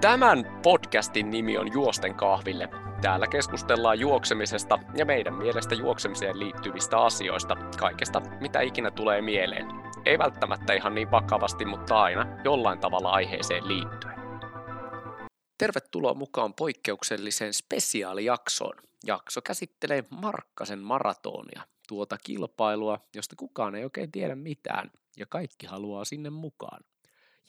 Tämän podcastin nimi on Juosten kahville. Täällä keskustellaan juoksemisesta ja meidän mielestä juoksemiseen liittyvistä asioista, kaikesta mitä ikinä tulee mieleen. Ei välttämättä ihan niin vakavasti, mutta aina jollain tavalla aiheeseen liittyen. Tervetuloa mukaan poikkeukselliseen spesiaalijaksoon. Jakso käsittelee Markkasen maratonia, tuota kilpailua, josta kukaan ei oikein tiedä mitään, ja kaikki haluaa sinne mukaan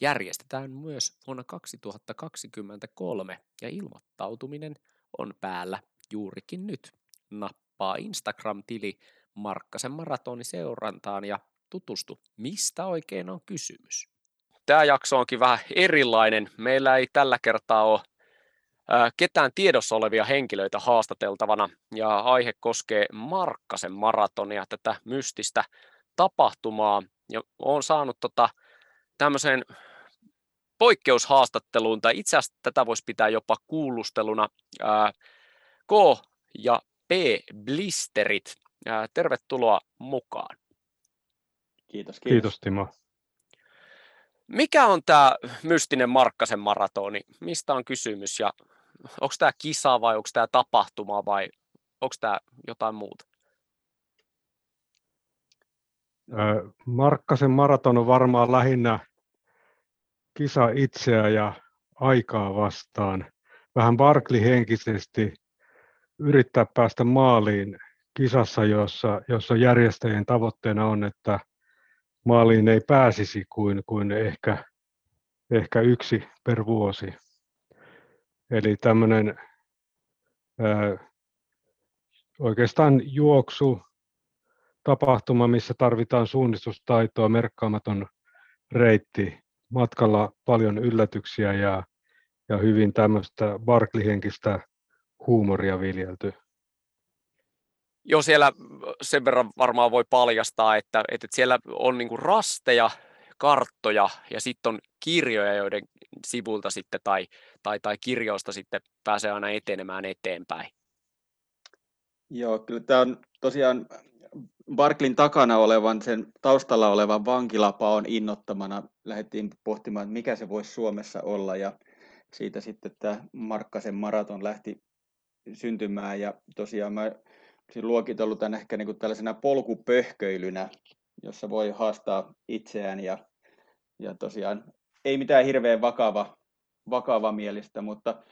järjestetään myös vuonna 2023 ja ilmoittautuminen on päällä juurikin nyt. Nappaa Instagram-tili Markkasen maratoni seurantaan ja tutustu, mistä oikein on kysymys. Tämä jakso onkin vähän erilainen. Meillä ei tällä kertaa ole ketään tiedossa olevia henkilöitä haastateltavana ja aihe koskee Markkasen maratonia, tätä mystistä tapahtumaa. Ja olen saanut tota, tämmöiseen poikkeushaastatteluun, tai itse asiassa tätä voisi pitää jopa kuulusteluna, ää, K- ja P-blisterit. Ää, tervetuloa mukaan. Kiitos, kiitos. Kiitos Timo. Mikä on tämä mystinen Markkasen maratoni? Mistä on kysymys ja onko tämä kisa vai onko tämä tapahtuma vai onko tämä jotain muuta? Markkasen maraton on varmaan lähinnä kisa itseä ja aikaa vastaan. Vähän Barkley-henkisesti yrittää päästä maaliin kisassa, jossa, jossa järjestäjien tavoitteena on, että maaliin ei pääsisi kuin, kuin ehkä, ehkä yksi per vuosi. Eli tämmöinen oikeastaan juoksu, tapahtuma, missä tarvitaan suunnistustaitoa, merkkaamaton reitti matkalla paljon yllätyksiä ja, ja hyvin tämmöistä Barkley-henkistä huumoria viljelty. Joo, siellä sen verran varmaan voi paljastaa, että, että siellä on niinku rasteja, karttoja ja sitten on kirjoja, joiden sivulta sitten tai, tai, tai kirjoista sitten pääsee aina etenemään eteenpäin. Joo, kyllä tämä on tosiaan Barklin takana olevan, sen taustalla olevan vankilapaon innottamana. Lähdettiin pohtimaan, että mikä se voisi Suomessa olla ja siitä sitten tämä Markkasen maraton lähti syntymään ja tosiaan mä olisin luokitellut tämän ehkä niin kuin tällaisena polkupöhköilynä, jossa voi haastaa itseään ja, ja tosiaan ei mitään hirveän vakava, vakava mielistä, mutta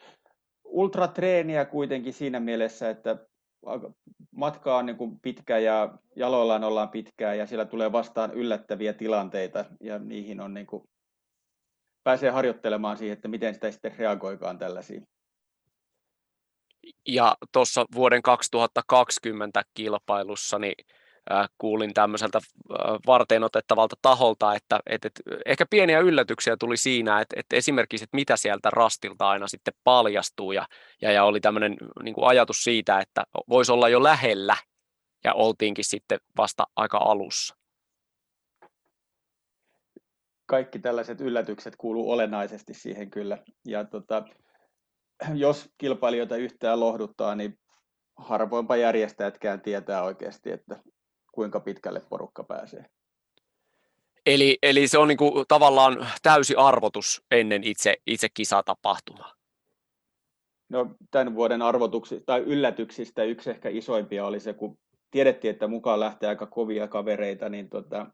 ultratreeniä kuitenkin siinä mielessä, että matka on niin kuin pitkä ja jaloillaan ollaan pitkään ja siellä tulee vastaan yllättäviä tilanteita ja niihin on niin kuin, pääsee harjoittelemaan siihen, että miten sitä sitten reagoikaan tällaisiin. Ja tuossa vuoden 2020 kilpailussa, niin kuulin tämmöiseltä varteen otettavalta taholta, että, että, että ehkä pieniä yllätyksiä tuli siinä, että, että esimerkiksi, että mitä sieltä rastilta aina sitten paljastuu ja, ja, ja oli tämmöinen niin kuin ajatus siitä, että voisi olla jo lähellä ja oltiinkin sitten vasta aika alussa. Kaikki tällaiset yllätykset kuuluu olennaisesti siihen kyllä. Ja tota, jos kilpailijoita yhtään lohduttaa, niin harvoinpa järjestäjätkään tietää oikeasti, että kuinka pitkälle porukka pääsee. Eli, eli se on niin kuin tavallaan täysi arvotus ennen itse, itse kisatapahtumaa. No, tämän vuoden arvotuksista tai yllätyksistä yksi ehkä isoimpia oli se, kun tiedettiin, että mukaan lähtee aika kovia kavereita, niin tota,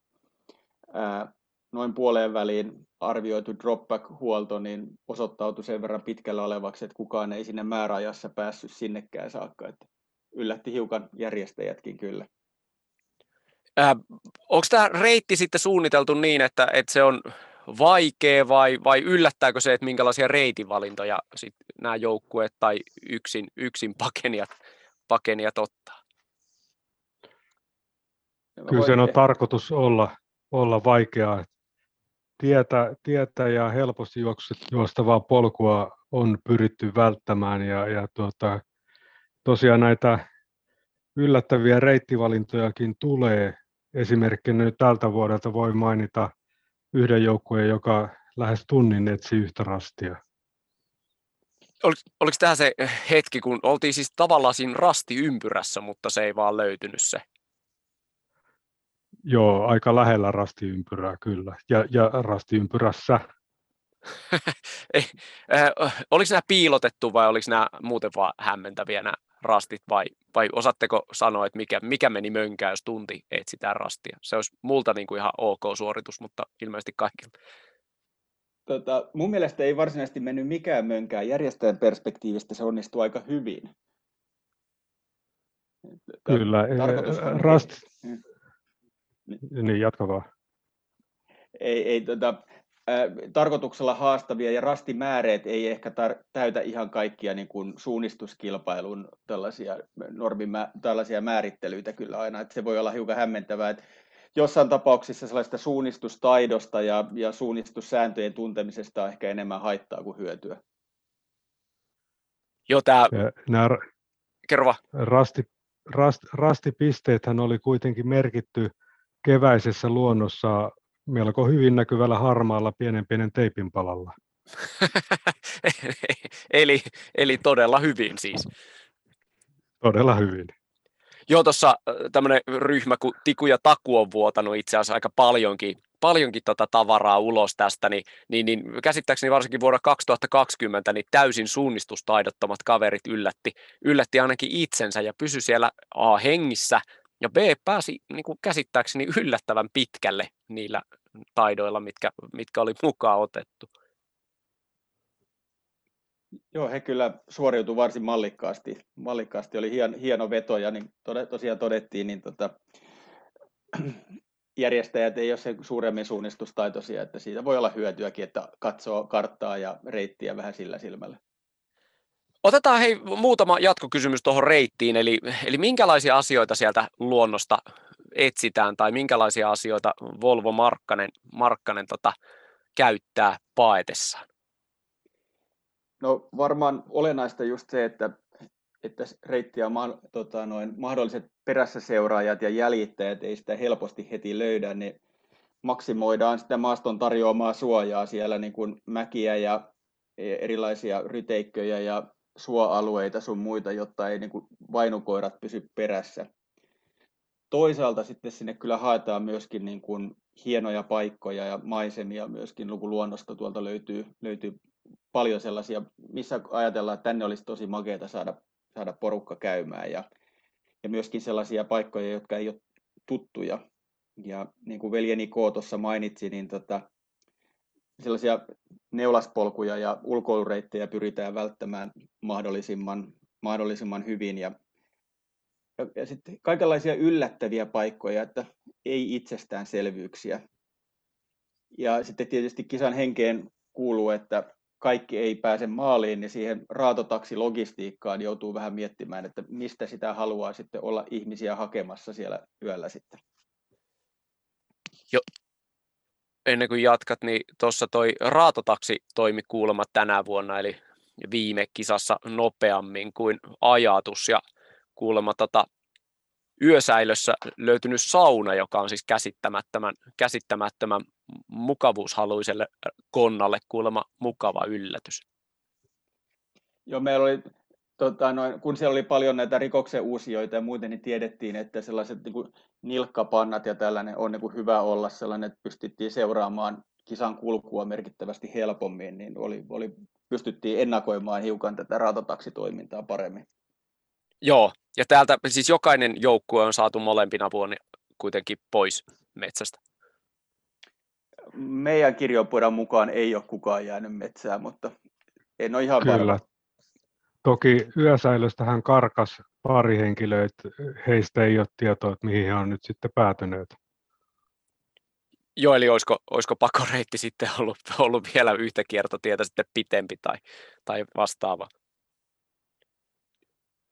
ää, noin puoleen väliin arvioitu dropback-huolto niin osoittautui sen verran pitkällä olevaksi, että kukaan ei sinne määräajassa päässyt sinnekään saakka. Että yllätti hiukan järjestäjätkin kyllä. Äh, onko tämä reitti sitten suunniteltu niin, että, että se on vaikea vai, vai yllättääkö se, että minkälaisia reitinvalintoja sit nämä joukkueet tai yksin, yksin pakenijat, pakenijat ottaa? Kyllä sen on tarkoitus olla, olla vaikeaa. Tietä, tietä ja helposti juostavaa polkua on pyritty välttämään ja, ja tuota, tosiaan näitä yllättäviä reittivalintojakin tulee esimerkkinä nyt tältä vuodelta voi mainita yhden joukkueen, joka lähes tunnin etsi yhtä rastia. Oliko, oliko tämä se hetki, kun oltiin siis tavallaan siinä rastiympyrässä, mutta se ei vaan löytynyt se? Joo, aika lähellä rastiympyrää kyllä, ja, ja rastiympyrässä. Ei, äh, oliko nämä piilotettu vai oliko nämä muuten vaan hämmentäviä nämä rastit vai, vai osaatteko sanoa, että mikä, mikä meni mönkään, jos tunti etsitään rastia? Se olisi multa niin kuin ihan ok suoritus, mutta ilmeisesti kaikilta. Tota, mun mielestä ei varsinaisesti mennyt mikään mönkään. Järjestäjän perspektiivistä se onnistui aika hyvin. Kyllä, rast... Niin. niin, jatka vaan. Ei, ei tota, tarkoituksella haastavia ja rastimääreet ei ehkä tar- täytä ihan kaikkia niin kuin suunnistuskilpailun tällaisia, normimä- tällaisia määrittelyitä kyllä aina, että se voi olla hiukan hämmentävää, että jossain tapauksissa sellaista suunnistustaidosta ja, ja suunnistussääntöjen tuntemisesta on ehkä enemmän haittaa kuin hyötyä. Joo, tämä... Nämä Kerro Rasti, rast, rastipisteethän oli kuitenkin merkitty keväisessä luonnossa melko hyvin näkyvällä harmaalla pienen pienen teipin palalla. eli, eli todella hyvin siis. Todella hyvin. Joo, tuossa tämmöinen ryhmä kuin Tiku ja Taku on vuotanut itse asiassa aika paljonkin, paljonkin tota tavaraa ulos tästä, niin, niin, niin käsittääkseni varsinkin vuonna 2020 niin täysin suunnistustaidottomat kaverit yllätti, yllätti ainakin itsensä ja pysy siellä A hengissä ja B pääsi niin kuin käsittääkseni yllättävän pitkälle niillä taidoilla, mitkä, mitkä oli mukaan otettu. Joo, he kyllä suoriutuivat varsin mallikkaasti. Mallikkaasti oli hien, hieno veto ja niin tosiaan todettiin, niin tota, järjestäjät ei ole se suuremmin suunnistustaitoisia, että siitä voi olla hyötyäkin, että katsoo karttaa ja reittiä vähän sillä silmällä. Otetaan hei muutama jatkokysymys tuohon reittiin, eli, eli minkälaisia asioita sieltä luonnosta etsitään tai minkälaisia asioita Volvo Markkanen, Markkanen tota, käyttää paetessaan? No varmaan olennaista just se, että, että reitti ja ma, tota, noin, mahdolliset perässä seuraajat ja jäljittäjät ei sitä helposti heti löydä, niin maksimoidaan sitä maaston tarjoamaa suojaa siellä niin kuin mäkiä ja erilaisia ryteikköjä ja suoalueita sun muita, jotta ei niin kuin vainukoirat pysy perässä. Toisaalta sitten sinne kyllä haetaan myöskin niin kuin hienoja paikkoja ja maisemia myöskin luonnosta tuolta löytyy, löytyy paljon sellaisia, missä ajatellaan, että tänne olisi tosi makeata saada, saada porukka käymään ja, ja myöskin sellaisia paikkoja, jotka ei ole tuttuja. Ja niin kuin veljeni K tuossa mainitsi, niin tota, sellaisia neulaspolkuja ja ulkoilureittejä pyritään välttämään mahdollisimman, mahdollisimman hyvin ja, ja, ja sitten kaikenlaisia yllättäviä paikkoja, että ei itsestäänselvyyksiä. Ja sitten tietysti kisan henkeen kuuluu, että kaikki ei pääse maaliin, niin siihen raatotaksilogistiikkaan joutuu vähän miettimään, että mistä sitä haluaa sitten olla ihmisiä hakemassa siellä yöllä sitten. Jo, ennen kuin jatkat, niin tuossa toi raatotaksi toimi kuulemma tänä vuonna, eli viime kisassa nopeammin kuin ajatus, ja kuulemma tota, yösäilössä löytynyt sauna, joka on siis käsittämättömän, käsittämättömän mukavuushaluiselle konnalle kuulemma mukava yllätys. Joo, meillä oli, tota, noin, kun siellä oli paljon näitä rikoksen uusijoita ja muuten, niin tiedettiin, että sellaiset niin kuin nilkkapannat ja tällainen on niin kuin hyvä olla sellainen, että pystyttiin seuraamaan kisan kulkua merkittävästi helpommin, niin oli, oli, pystyttiin ennakoimaan hiukan tätä rautataksitoimintaa paremmin. Joo, ja täältä siis jokainen joukkue on saatu molempina vuonna kuitenkin pois metsästä. Meidän kirjopuodan mukaan ei ole kukaan jäänyt metsään, mutta en ole ihan Kyllä. varma. Toki yösäilöstähän karkas pari henkilöä, että heistä ei ole tietoa, että mihin he on nyt sitten päätyneet. Joo, eli olisiko, olisiko pakoreitti sitten ollut, ollut vielä yhtä kiertotietä sitten pitempi tai, tai vastaava?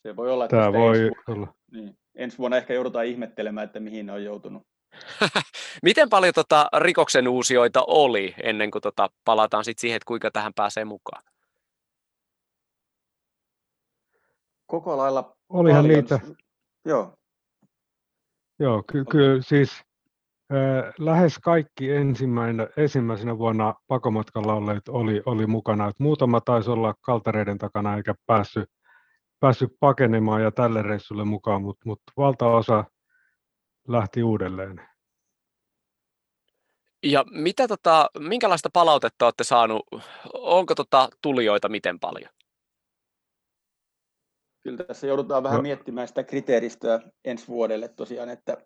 Se voi olla, että Tämä voi ensi, vuonna, olla. Niin, ensi vuonna ehkä joudutaan ihmettelemään, että mihin ne on joutunut. Miten paljon tota rikoksen uusioita oli ennen kuin tota palataan sit siihen, että kuinka tähän pääsee mukaan? Koko lailla Olihan paljon. niitä. Joo. Joo, ky- kyllä siis äh, lähes kaikki ensimmäisenä, ensimmäisenä vuonna pakomatkalla olleet oli, oli mukana. Et muutama taisi olla kaltareiden takana eikä päässyt päässyt pakenemaan ja tälle reissulle mukaan, mutta mut valtaosa lähti uudelleen. Ja mitä tota, minkälaista palautetta olette saanut? Onko tota tulijoita miten paljon? Kyllä tässä joudutaan vähän no. miettimään sitä kriteeristöä ensi vuodelle tosiaan, että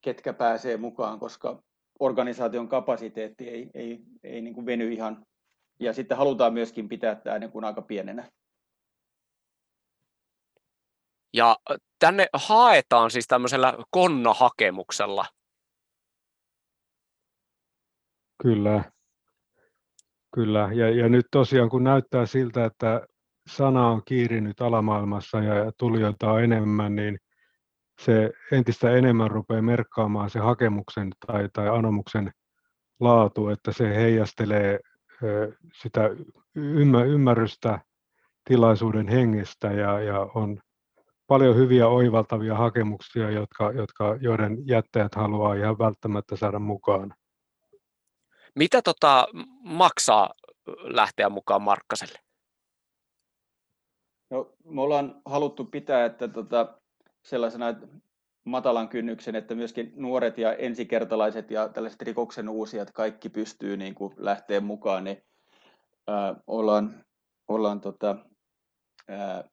ketkä pääsee mukaan, koska organisaation kapasiteetti ei, ei, ei niin kuin veny ihan. Ja sitten halutaan myöskin pitää tämä niin kuin aika pienenä. Ja tänne haetaan siis tämmöisellä konnahakemuksella. Kyllä. Kyllä. Ja, ja nyt tosiaan kun näyttää siltä, että sana on kiirinyt alamaailmassa ja, tulijoita on enemmän, niin se entistä enemmän rupeaa merkkaamaan se hakemuksen tai, tai anomuksen laatu, että se heijastelee sitä ymmärrystä tilaisuuden hengestä ja, ja on paljon hyviä oivaltavia hakemuksia, jotka, jotka, joiden jättäjät haluaa ihan välttämättä saada mukaan. Mitä tota maksaa lähteä mukaan Markkaselle? No, me ollaan haluttu pitää että tota, sellaisena matalan kynnyksen, että myöskin nuoret ja ensikertalaiset ja tällaiset rikoksen uusijat kaikki pystyy niin kuin lähteä mukaan, niin ää, ollaan, ollaan tota, ää,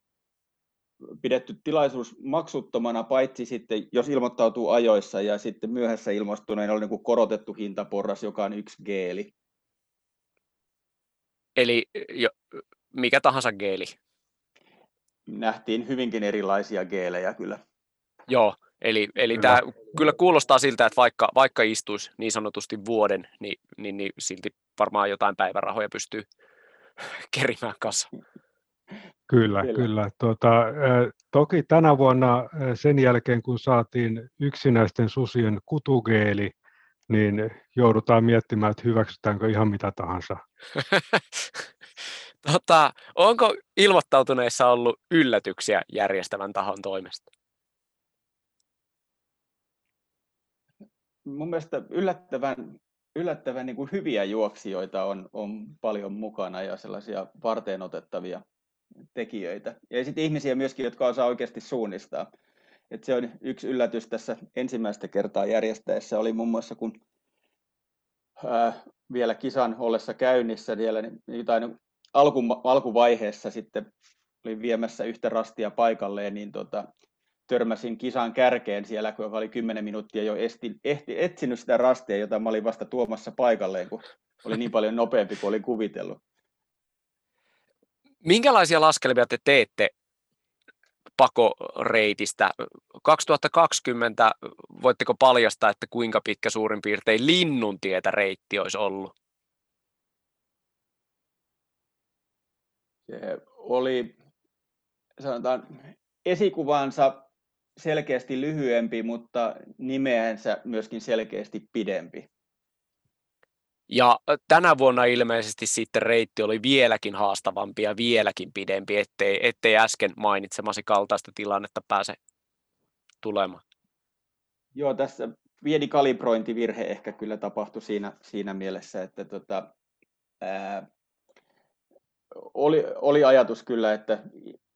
pidetty tilaisuus maksuttomana, paitsi sitten, jos ilmoittautuu ajoissa ja sitten myöhässä ilmastuneen on niin kuin korotettu hintaporras, joka on yksi geeli. Eli jo, mikä tahansa geeli? Nähtiin hyvinkin erilaisia geelejä kyllä. Joo, eli, eli tämä kyllä kuulostaa siltä, että vaikka, vaikka istuisi niin sanotusti vuoden, niin, niin, niin silti varmaan jotain päivärahoja pystyy kerimään kanssa. Kyllä, kyllä. kyllä. Tuota, toki tänä vuonna sen jälkeen, kun saatiin yksinäisten susien kutugeeli, niin joudutaan miettimään, että hyväksytäänkö ihan mitä tahansa. tota, onko ilmoittautuneissa ollut yllätyksiä järjestävän tahon toimesta? Mun mielestä yllättävän, yllättävän niin kuin hyviä juoksijoita on, on paljon mukana ja sellaisia varteen otettavia tekijöitä. Ja sitten ihmisiä myöskin, jotka osaa oikeasti suunnistaa. Et se on yksi yllätys tässä ensimmäistä kertaa järjestäessä oli muun muassa, kun ää, vielä kisan ollessa käynnissä vielä, niin jotain alku, alkuvaiheessa sitten olin viemässä yhtä rastia paikalleen, niin tota, törmäsin kisan kärkeen siellä, kun oli 10 minuuttia jo estin, ehti, etsinyt sitä rastia, jota mä olin vasta tuomassa paikalleen, kun oli niin paljon nopeampi kuin olin kuvitellut. Minkälaisia laskelmia te teette pakoreitistä? 2020 voitteko paljastaa, että kuinka pitkä suurin piirtein linnun tietä reitti olisi ollut? Se oli sanotaan esikuvansa selkeästi lyhyempi, mutta nimeensä myöskin selkeästi pidempi. Ja tänä vuonna ilmeisesti sitten reitti oli vieläkin haastavampi ja vieläkin pidempi, ettei, ettei äsken mainitsemasi kaltaista tilannetta pääse tulemaan. Joo, tässä pieni kalibrointivirhe ehkä kyllä tapahtui siinä, siinä mielessä, että tota, ää, oli, oli ajatus kyllä, että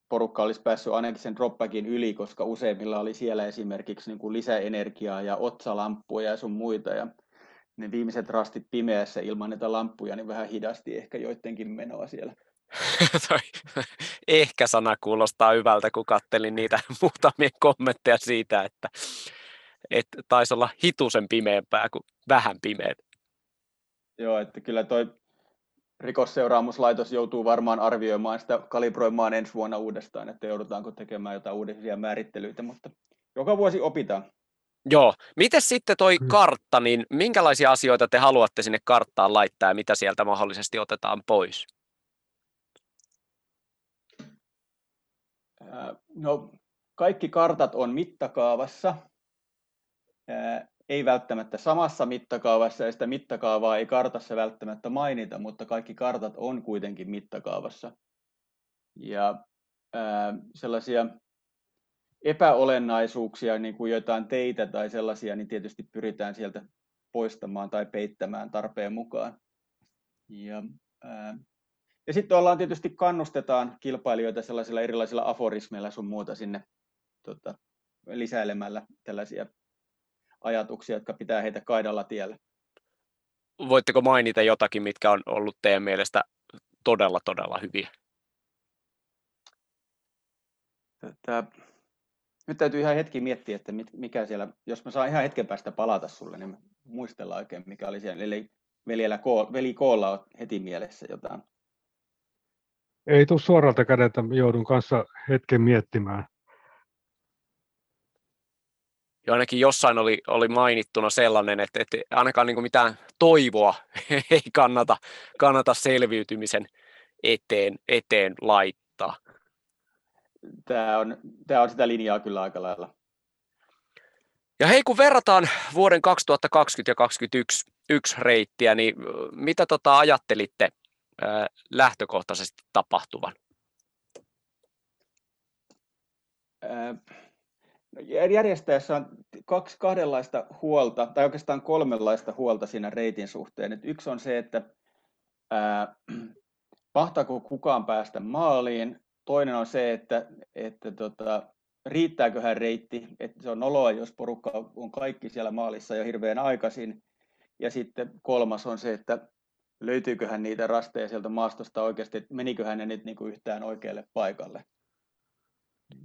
porukka olisi päässyt ainakin sen dropbackin yli, koska useimmilla oli siellä esimerkiksi niin kuin lisäenergiaa ja otsalampuja ja sun muita. Ja ne viimeiset rastit pimeässä ilman näitä lamppuja, niin vähän hidasti ehkä joidenkin menoa siellä. ehkä sana kuulostaa hyvältä, kun kattelin niitä muutamia kommentteja siitä, että, että taisi olla hitusen pimeämpää kuin vähän pimeät. Joo, että kyllä toi rikosseuraamuslaitos joutuu varmaan arvioimaan sitä, kalibroimaan ensi vuonna uudestaan, että joudutaanko tekemään jotain uudellisia määrittelyitä, mutta joka vuosi opitaan. Joo. Miten sitten toi kartta, niin minkälaisia asioita te haluatte sinne karttaan laittaa ja mitä sieltä mahdollisesti otetaan pois? No, kaikki kartat on mittakaavassa, ei välttämättä samassa mittakaavassa ja sitä mittakaavaa ei kartassa välttämättä mainita, mutta kaikki kartat on kuitenkin mittakaavassa. Ja sellaisia epäolennaisuuksia, niin kuin jotain teitä tai sellaisia, niin tietysti pyritään sieltä poistamaan tai peittämään tarpeen mukaan. Ja, ää, ja sitten ollaan tietysti kannustetaan kilpailijoita sellaisilla erilaisilla aforismeilla sun muuta sinne tota, lisäilemällä tällaisia ajatuksia, jotka pitää heitä kaidalla tiellä. voitteko mainita jotakin, mitkä on ollut teidän mielestä todella, todella hyviä? Tätä, nyt täytyy ihan hetki miettiä, että mikä siellä, jos mä saan ihan hetken päästä palata sulle, niin muistella oikein, mikä oli siellä. Eli veljellä, veli Koolla on heti mielessä jotain. Ei tule suoralta kädeltä, joudun kanssa hetken miettimään. Jo ainakin jossain oli, oli mainittuna sellainen, että, että ainakaan niin mitään toivoa ei kannata, kannata selviytymisen eteen, eteen laittaa. Tämä on, tämä on sitä linjaa kyllä aika lailla. Ja hei, kun verrataan vuoden 2020 ja 2021 yksi reittiä, niin mitä tota ajattelitte ää, lähtökohtaisesti tapahtuvan? Järjestäjässä on kaksi kahdenlaista huolta, tai oikeastaan kolmenlaista huolta siinä reitin suhteen. Et yksi on se, että ää, mahtaako kukaan päästä maaliin. Toinen on se, että, että tota, riittääköhän reitti, että se on noloa, jos porukka on kaikki siellä maalissa jo hirveän aikaisin. Ja sitten kolmas on se, että löytyyköhän niitä rasteja sieltä maastosta oikeasti, että meniköhän ne nyt niin kuin yhtään oikealle paikalle.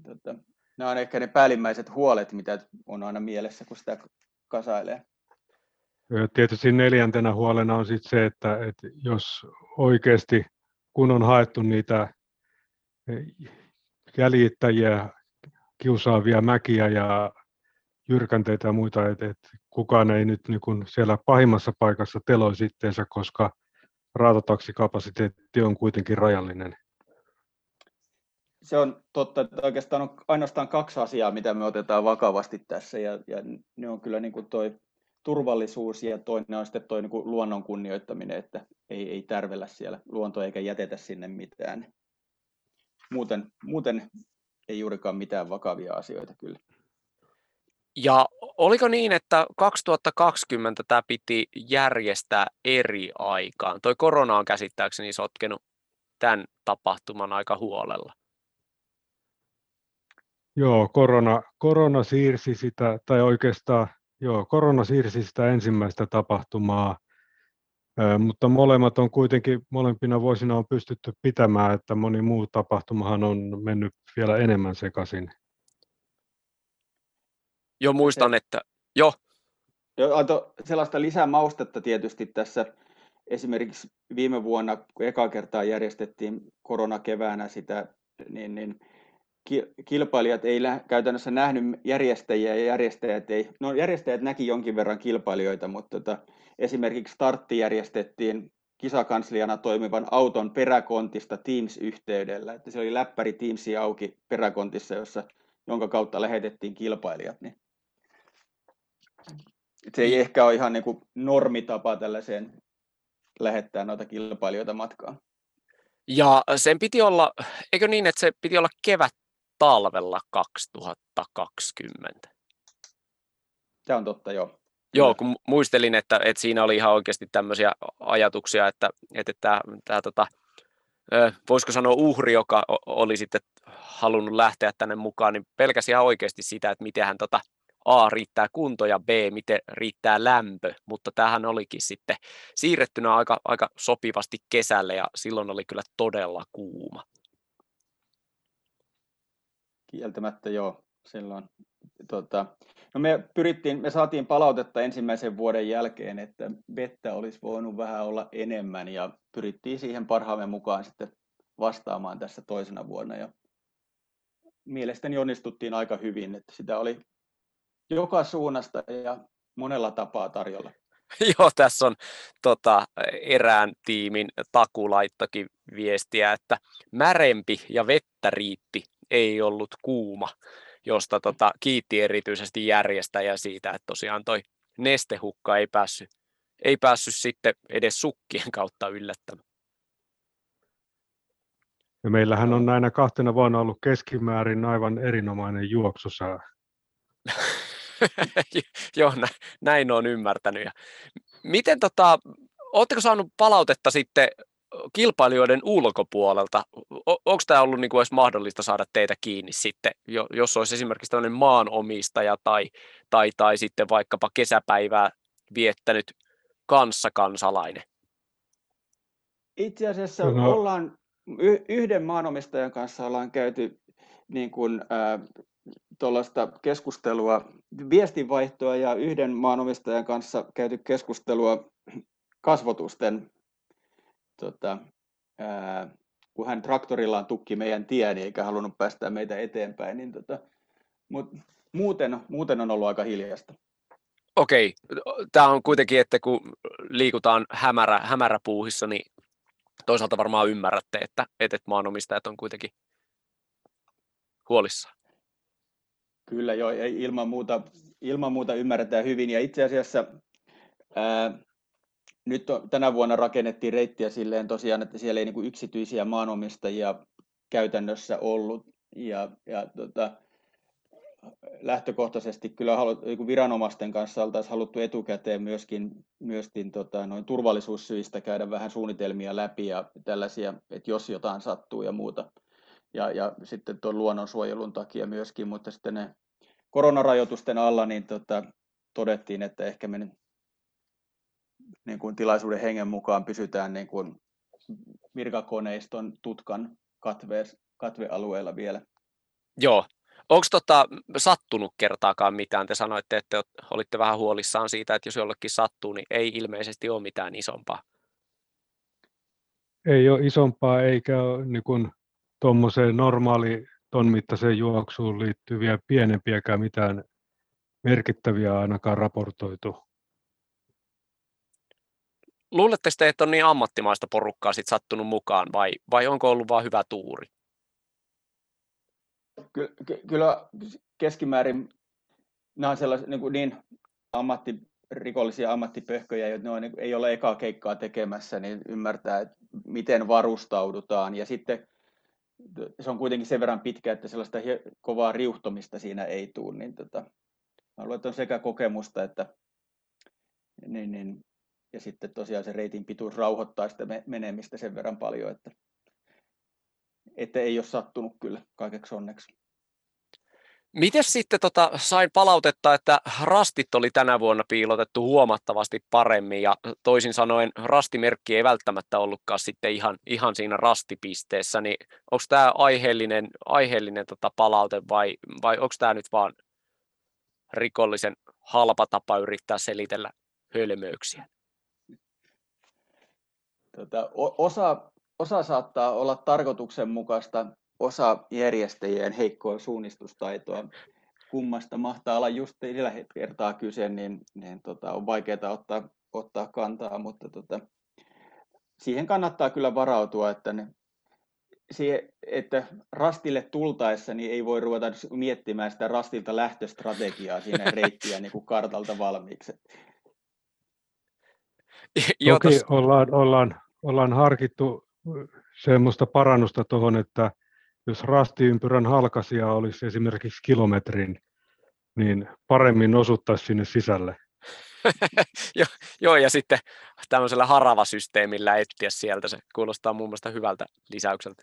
Tota, nämä on ehkä ne päällimmäiset huolet, mitä on aina mielessä, kun sitä kasailee. Tietysti neljäntenä huolena on sitten se, että, että jos oikeasti kun on haettu niitä jäljittäjiä, kiusaavia mäkiä ja jyrkänteitä ja muita, että, että kukaan ei nyt niin siellä pahimmassa paikassa teloisi itteensä, koska raatotaksikapasiteetti on kuitenkin rajallinen. Se on totta, että oikeastaan on ainoastaan kaksi asiaa, mitä me otetaan vakavasti tässä, ja, ja ne on kyllä niin toi turvallisuus ja toinen on sitten toi niin kuin luonnon kunnioittaminen, että ei, ei tärvellä siellä luontoa eikä jätetä sinne mitään. Muuten, muuten ei juurikaan mitään vakavia asioita kyllä. Ja oliko niin, että 2020 tämä piti järjestää eri aikaan? Toi korona on käsittääkseni sotkenut tämän tapahtuman aika huolella. Joo, korona, korona siirsi sitä, tai oikeastaan joo, korona siirsi sitä ensimmäistä tapahtumaa, mutta molemmat on kuitenkin, molempina vuosina on pystytty pitämään, että moni muu tapahtumahan on mennyt vielä enemmän sekaisin. Jo muistan, että jo. Jo, antoi sellaista lisämaustetta tietysti tässä esimerkiksi viime vuonna, kun eka kertaa järjestettiin koronakeväänä sitä, niin, niin kilpailijat ei lä- käytännössä nähnyt järjestäjiä ja järjestäjät ei, no järjestäjät näki jonkin verran kilpailijoita, mutta tota, esimerkiksi startti järjestettiin kisakansliana toimivan auton peräkontista Teams-yhteydellä, että se oli läppäri Teamsi auki peräkontissa, jossa, jonka kautta lähetettiin kilpailijat, niin se ei ehkä ole ihan niin kuin normitapa tällaiseen lähettää noita kilpailijoita matkaan. Ja sen piti olla, eikö niin, että se piti olla kevät talvella 2020? Se on totta, joo. Joo, kun muistelin, että, että siinä oli ihan oikeasti tämmöisiä ajatuksia, että, että tämä, tämä tota, voisiko sanoa uhri, joka oli sitten halunnut lähteä tänne mukaan, niin pelkäsi ihan oikeasti sitä, että miten hän tota, A riittää kunto ja B miten riittää lämpö, mutta tähän olikin sitten siirrettynä aika, aika sopivasti kesälle ja silloin oli kyllä todella kuuma. Kieltämättä joo, silloin. Tota, no me, pyrittiin, me saatiin palautetta ensimmäisen vuoden jälkeen, että vettä olisi voinut vähän olla enemmän ja pyrittiin siihen parhaamme mukaan sitten vastaamaan tässä toisena vuonna. Ja mielestäni onnistuttiin aika hyvin, että sitä oli joka suunnasta ja monella tapaa tarjolla. Joo, tässä on tota, erään tiimin takulaittokin viestiä, että märempi ja vettä riitti, ei ollut kuuma, josta tota, kiitti erityisesti järjestäjä siitä, että tosiaan toi nestehukka ei päässyt, ei päässyt sitten edes sukkien kautta yllättämään. Ja meillähän on näinä kahtena vuonna ollut keskimäärin aivan erinomainen juoksussa. Joo, näin on ymmärtänyt. Ja miten tota, oletteko saanut palautetta sitten kilpailijoiden ulkopuolelta? Onko tämä ollut niin kuin edes mahdollista saada teitä kiinni sitten, jos olisi esimerkiksi tällainen maanomistaja tai, tai, tai sitten vaikkapa kesäpäivää viettänyt kanssa-kansalainen? Itse asiassa no. ollaan yhden maanomistajan kanssa ollaan käyty niin kuin, äh, tuollaista keskustelua, viestinvaihtoa ja yhden maanomistajan kanssa käyty keskustelua kasvotusten, tota, ää, kun hän traktorillaan tukki meidän tien eikä halunnut päästää meitä eteenpäin, niin tota, mut muuten, muuten on ollut aika hiljasta. Okei, tämä on kuitenkin, että kun liikutaan hämärä, hämäräpuuhissa, niin toisaalta varmaan ymmärrätte, että, että maanomistajat on kuitenkin huolissaan. Kyllä joo, ilman muuta, ilman muuta ymmärretään hyvin. Ja itse asiassa ää, nyt tänä vuonna rakennettiin reittiä silleen tosiaan, että siellä ei niin kuin yksityisiä maanomistajia käytännössä ollut. Ja, ja tota, lähtökohtaisesti kyllä halu, niin viranomaisten kanssa oltaisiin haluttu etukäteen myöskin, myöskin tota, noin turvallisuussyistä käydä vähän suunnitelmia läpi ja tällaisia, että jos jotain sattuu ja muuta. Ja, ja sitten tuon luonnonsuojelun takia myöskin, mutta sitten ne koronarajoitusten alla niin tota, todettiin, että ehkä me niin kuin tilaisuuden hengen mukaan pysytään niin kuin virkakoneiston tutkan katve, katvealueella vielä. Joo. Onko tota, sattunut kertaakaan mitään? Te sanoitte, että olitte vähän huolissaan siitä, että jos jollekin sattuu, niin ei ilmeisesti ole mitään isompaa. Ei ole isompaa eikä ole niin kuin tuommoiseen normaali ton mittaiseen juoksuun liittyviä pienempiäkään mitään merkittäviä ainakaan raportoitu. Luuletteko te, että on niin ammattimaista porukkaa sit sattunut mukaan vai, vai onko ollut vain hyvä tuuri? Kyllä, kyllä keskimäärin nämä on sellaisia niin, niin ammattirikollisia ammattipöhköjä, joita ne on, niin ei ole ekaa keikkaa tekemässä, niin ymmärtää, että miten varustaudutaan. Ja sitten se on kuitenkin sen verran pitkä, että sellaista kovaa riuhtomista siinä ei tule. Niin tota, mä luulen, että on sekä kokemusta että niin, niin, ja sitten tosiaan se reitin pituus rauhoittaa sitä menemistä sen verran paljon, että, että ei ole sattunut kyllä kaikeksi onneksi. Miten sitten tota, sain palautetta, että rastit oli tänä vuonna piilotettu huomattavasti paremmin ja toisin sanoen rastimerkki ei välttämättä ollutkaan sitten ihan, ihan siinä rastipisteessä, niin onko tämä aiheellinen, aiheellinen tota palaute vai, vai onko tämä nyt vaan rikollisen halpa tapa yrittää selitellä hölmöyksiä? Tota, osa, osa saattaa olla tarkoituksenmukaista, osa järjestäjien heikkoa suunnistustaitoa. Kummasta mahtaa olla just sillä kertaa kyse, niin, niin tota, on vaikeaa ottaa, ottaa kantaa, mutta tota, siihen kannattaa kyllä varautua, että, ne, siihen, että rastille tultaessa niin ei voi ruveta miettimään sitä rastilta lähtöstrategiaa siinä reittiä niin kuin kartalta valmiiksi. Toki ollaan, ollaan, ollaan harkittu semmoista parannusta tuohon, että jos rastiympyrän halkasia olisi esimerkiksi kilometrin, niin paremmin osuttaisi sinne sisälle. jo, joo, ja sitten tämmöisellä haravasysteemillä etsiä sieltä, se kuulostaa mun mielestä hyvältä lisäykseltä.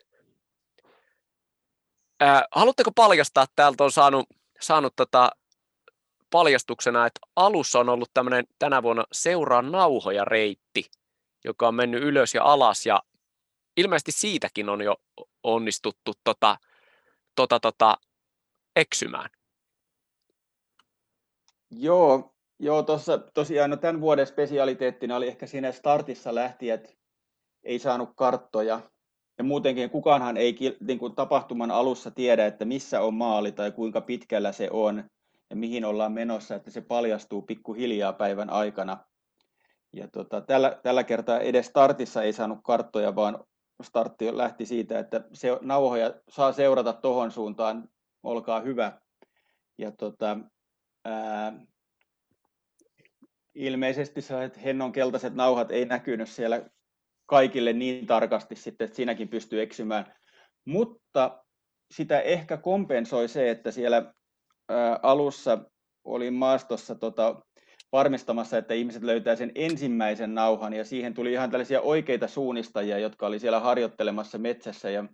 Ää, haluatteko paljastaa, täältä on saanut, saanut tota paljastuksena, että alussa on ollut tämmöinen tänä vuonna seuraa nauhoja reitti, joka on mennyt ylös ja alas, ja ilmeisesti siitäkin on jo onnistuttu tota, tota, tota, eksymään. Joo, joo tossa, tosiaan no tämän vuoden spesialiteettina oli ehkä siinä startissa lähti, että ei saanut karttoja. Ja muutenkin kukaanhan ei niin kuin tapahtuman alussa tiedä, että missä on maali tai kuinka pitkällä se on ja mihin ollaan menossa, että se paljastuu pikkuhiljaa päivän aikana. Ja tota, tällä, tällä kertaa edes startissa ei saanut karttoja, vaan startti lähti siitä, että se, nauhoja saa seurata tuohon suuntaan, olkaa hyvä. Ja tota, ää, ilmeisesti sellaiset hennon keltaiset nauhat ei näkynyt siellä kaikille niin tarkasti sitten, että siinäkin pystyy eksymään. Mutta sitä ehkä kompensoi se, että siellä ää, alussa oli maastossa tota, varmistamassa, että ihmiset löytää sen ensimmäisen nauhan ja siihen tuli ihan tällaisia oikeita suunnistajia, jotka oli siellä harjoittelemassa metsässä ja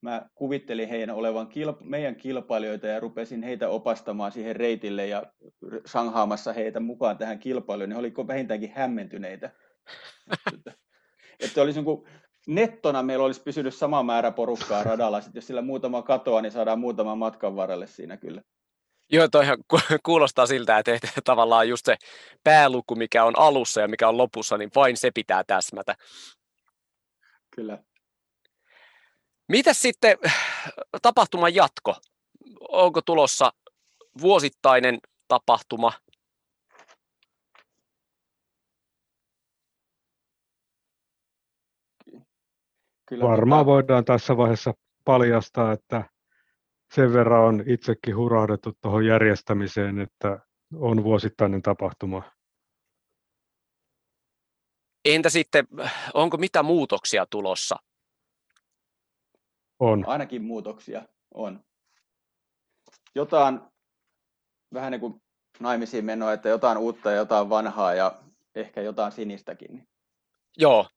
mä kuvittelin heidän olevan kilp- meidän kilpailijoita ja rupesin heitä opastamaan siihen reitille ja sanghaamassa heitä mukaan tähän kilpailuun, niin oliko vähintäänkin hämmentyneitä. että, olisi niin nettona meillä olisi pysynyt sama määrä porukkaa radalla, sitten jos sillä muutama katoa, niin saadaan muutama matkan varrelle siinä kyllä. Joo, toihan kuulostaa siltä, että tavallaan just se pääluku, mikä on alussa ja mikä on lopussa, niin vain se pitää täsmätä. Kyllä. Mitäs sitten tapahtuman jatko? Onko tulossa vuosittainen tapahtuma? Kyllä Varmaan tota... voidaan tässä vaiheessa paljastaa, että sen verran on itsekin hurahdettu tuohon järjestämiseen, että on vuosittainen tapahtuma. Entä sitten, onko mitä muutoksia tulossa? On. Ainakin muutoksia on. Jotain, vähän niin kuin naimisiin menoa, että jotain uutta ja jotain vanhaa ja ehkä jotain sinistäkin. Joo.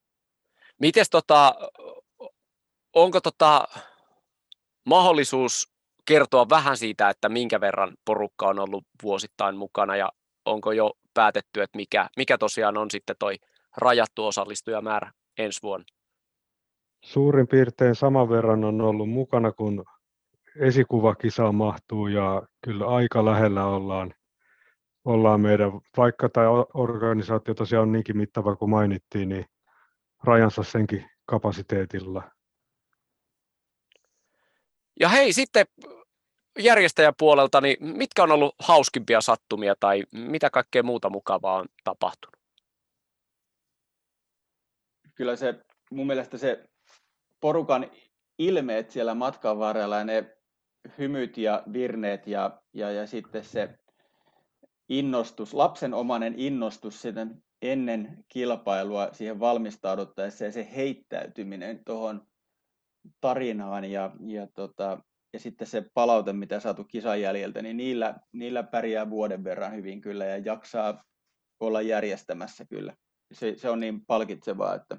Mites tota, onko tota mahdollisuus kertoa vähän siitä, että minkä verran porukka on ollut vuosittain mukana ja onko jo päätetty, että mikä, mikä tosiaan on sitten toi rajattu osallistujamäärä ensi vuonna? Suurin piirtein saman verran on ollut mukana, kun esikuvakisa mahtuu ja kyllä aika lähellä ollaan, ollaan meidän, vaikka tämä organisaatio tosiaan on niinkin mittava kuin mainittiin, niin rajansa senkin kapasiteetilla. Ja hei, sitten järjestäjäpuolelta, niin mitkä on ollut hauskimpia sattumia tai mitä kaikkea muuta mukavaa on tapahtunut? Kyllä se, mun mielestä se porukan ilmeet siellä matkan varrella ja ne hymyt ja virneet ja, ja, ja sitten se innostus, lapsenomainen innostus sitten ennen kilpailua siihen valmistauduttaessa ja se heittäytyminen tuohon tarinaan ja, ja, tota, ja sitten se palaute, mitä saatu kisan jäljiltä, niin niillä, niillä pärjää vuoden verran hyvin kyllä ja jaksaa olla järjestämässä kyllä. Se, se on niin palkitsevaa, että,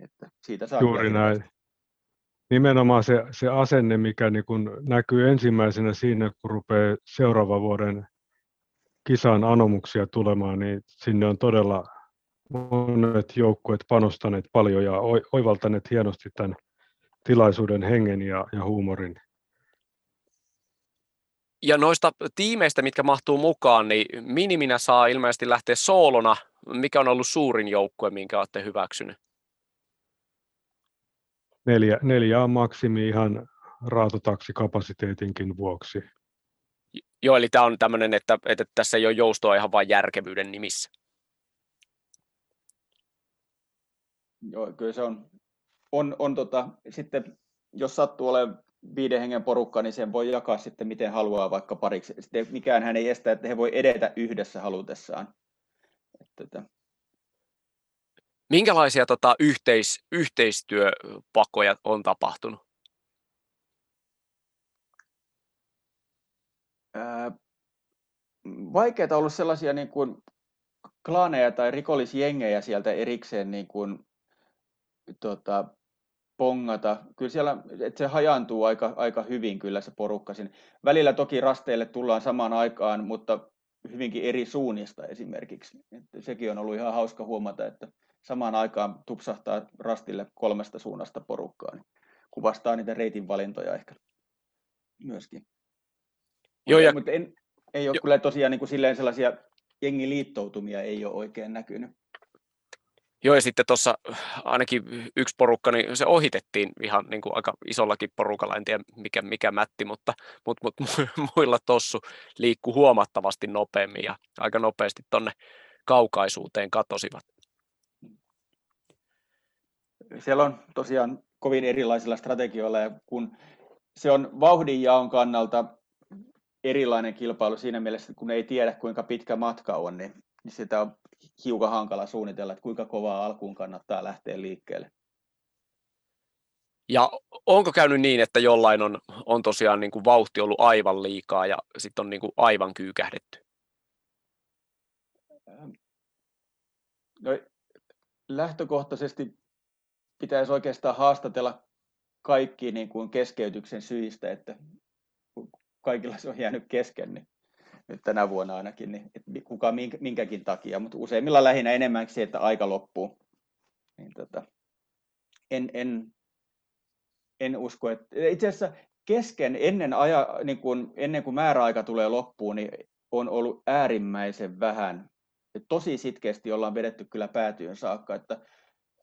että siitä saa Juuri näin. Nimenomaan se, se asenne, mikä niin kun näkyy ensimmäisenä siinä, kun rupeaa seuraavan vuoden kisan anomuksia tulemaan, niin sinne on todella monet joukkueet panostaneet paljon ja oivaltaneet hienosti tämän tilaisuuden hengen ja, ja huumorin. Ja noista tiimeistä, mitkä mahtuu mukaan, niin miniminä saa ilmeisesti lähteä soolona. Mikä on ollut suurin joukkue, minkä olette hyväksynyt? Neljä, neljä on maksimi ihan raatotaksikapasiteetinkin vuoksi. Joo, eli tämä on tämmöinen, että, että tässä ei ole joustoa ihan vain järkevyyden nimissä. Joo, kyllä se on on, on tota, sitten, jos sattuu olemaan viiden hengen porukka, niin sen voi jakaa sitten miten haluaa vaikka pariksi. Sitten mikään hän ei estä, että he voi edetä yhdessä halutessaan. Että, Minkälaisia tota, yhteis, yhteistyöpakoja on tapahtunut? vaikeita ollut sellaisia niin kuin klaaneja tai rikollisjengejä sieltä erikseen niin kuin, tota, pongata. Kyllä siellä, että se hajaantuu aika, aika hyvin kyllä se porukka sinne. Välillä toki rasteille tullaan samaan aikaan, mutta hyvinkin eri suunnista esimerkiksi. Että sekin on ollut ihan hauska huomata, että samaan aikaan tupsahtaa rastille kolmesta suunnasta porukkaa. Niin kuvastaa niitä reitin valintoja ehkä myöskin. Joo, ja... Mutta en, ei ole jo. kyllä tosiaan niin kuin silleen sellaisia jengiliittoutumia ei ole oikein näkynyt. Joo, ja sitten tuossa ainakin yksi porukka, niin se ohitettiin ihan niin kuin aika isollakin porukalla, en tiedä mikä, mikä mätti, mutta, mutta, mutta muilla tossu liikkuu huomattavasti nopeammin ja aika nopeasti tuonne kaukaisuuteen katosivat. Siellä on tosiaan kovin erilaisilla strategioilla ja kun se on vauhdinjaon kannalta erilainen kilpailu siinä mielessä, kun ei tiedä kuinka pitkä matka on, niin, niin sitä on hiukan hankala suunnitella, että kuinka kovaa alkuun kannattaa lähteä liikkeelle. Ja onko käynyt niin, että jollain on, on tosiaan niin kuin vauhti ollut aivan liikaa ja sitten on niin kuin aivan kyykähdetty? No, lähtökohtaisesti pitäisi oikeastaan haastatella kaikki niin kuin keskeytyksen syistä, että kaikilla se on jäänyt kesken, niin nyt tänä vuonna ainakin, niin että kuka minkäkin takia, mutta useimmilla lähinnä enemmänkin se, että aika loppuu. Niin tota, en, en, en usko, että itse asiassa kesken ennen, aja, niin kuin, ennen kuin määräaika tulee loppuun, niin on ollut äärimmäisen vähän. Tosi sitkeästi ollaan vedetty kyllä päätyön saakka, että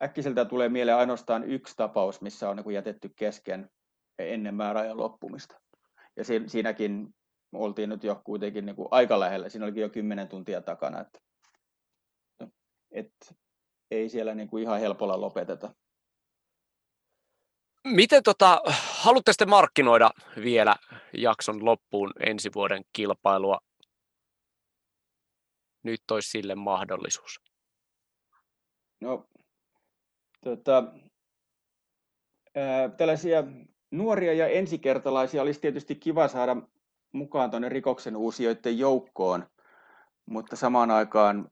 äkkiseltä tulee mieleen ainoastaan yksi tapaus, missä on niin jätetty kesken ennen määräajan loppumista. Ja siinäkin oltiin nyt jo kuitenkin niin kuin aika lähellä, siinä olikin jo kymmenen tuntia takana, että, että ei siellä niin kuin ihan helpolla lopeteta. Miten tota, haluatte sitten markkinoida vielä jakson loppuun ensi vuoden kilpailua? Nyt olisi sille mahdollisuus. No, tota, ää, tällaisia nuoria ja ensikertalaisia olisi tietysti kiva saada mukaan tuonne rikoksen uusijoiden joukkoon, mutta samaan aikaan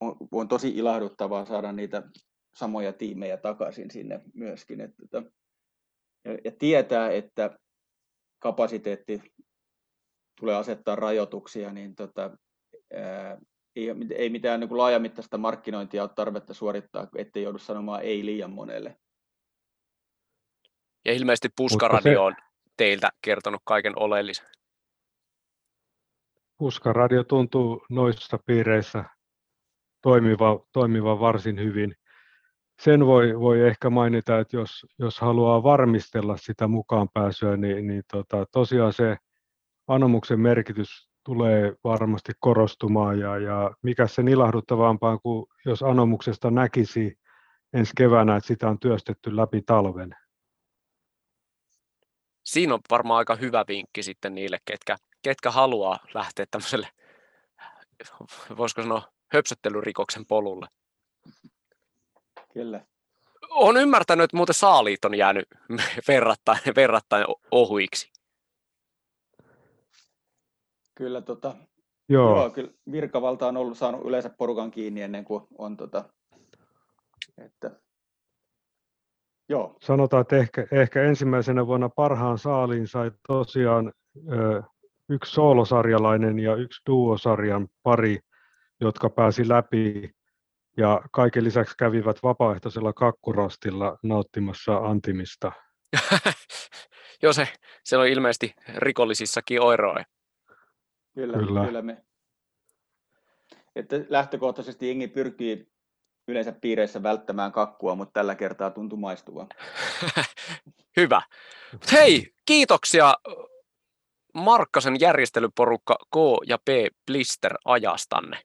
on, on tosi ilahduttavaa saada niitä samoja tiimejä takaisin sinne myöskin. Että, ja, ja tietää, että kapasiteetti tulee asettaa rajoituksia, niin tota, ää, ei, ei mitään niin kuin laajamittaista markkinointia ole tarvetta suorittaa, ettei joudu sanomaan ei liian monelle. Ja ilmeisesti Puskaradio on teiltä kertonut kaiken oleellisen. Puskaradio tuntuu noissa piireissä toimiva, toimiva varsin hyvin. Sen voi, voi ehkä mainita, että jos, jos haluaa varmistella sitä mukaan pääsyä, niin, niin tota, tosiaan se anomuksen merkitys tulee varmasti korostumaan ja, ja mikä sen ilahduttavampaa kuin jos anomuksesta näkisi ensi keväänä, että sitä on työstetty läpi talven. Siinä on varmaan aika hyvä vinkki sitten niille, ketkä, ketkä haluaa lähteä tämmöiselle, voisiko sanoa, höpsöttelyrikoksen polulle. Kyllä. Olen ymmärtänyt, että muuten saaliit on jäänyt verrattain, verrattain ohuiksi. Kyllä, tota, joo. joo. kyllä virkavalta on ollut saanut yleensä porukan kiinni ennen kuin on tota, että, joo. Sanotaan, että ehkä, ehkä ensimmäisenä vuonna parhaan saaliin sai tosiaan ö, yksi soolosarjalainen ja yksi duosarjan pari, jotka pääsi läpi ja kaiken lisäksi kävivät vapaaehtoisella kakkurastilla nauttimassa antimista. Joo, se, se on ilmeisesti rikollisissakin oiroja. Kyllä, kyllä. kyllä me. Että lähtökohtaisesti jengi pyrkii yleensä piireissä välttämään kakkua, mutta tällä kertaa tuntui maistuvan. Hyvä. Hei, kiitoksia Markkasen järjestelyporukka K ja P Blister ajastanne.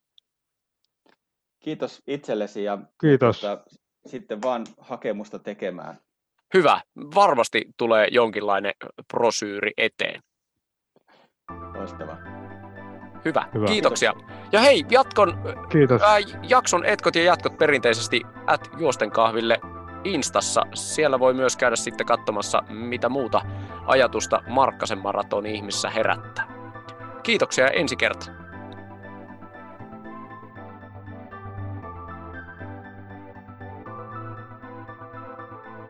Kiitos itsellesi ja Kiitos. Tuota, sitten vaan hakemusta tekemään. Hyvä. Varmasti tulee jonkinlainen prosyyri eteen. Loistavaa. Hyvä. Hyvä. Kiitoksia. Kiitos. Ja hei, jatkon, Kiitos. Ää, jakson etkot ja jatkot perinteisesti at juosten kahville Instassa. Siellä voi myös käydä sitten katsomassa, mitä muuta ajatusta Markkasen maratonin ihmissä herättää. Kiitoksia ensi kertaa.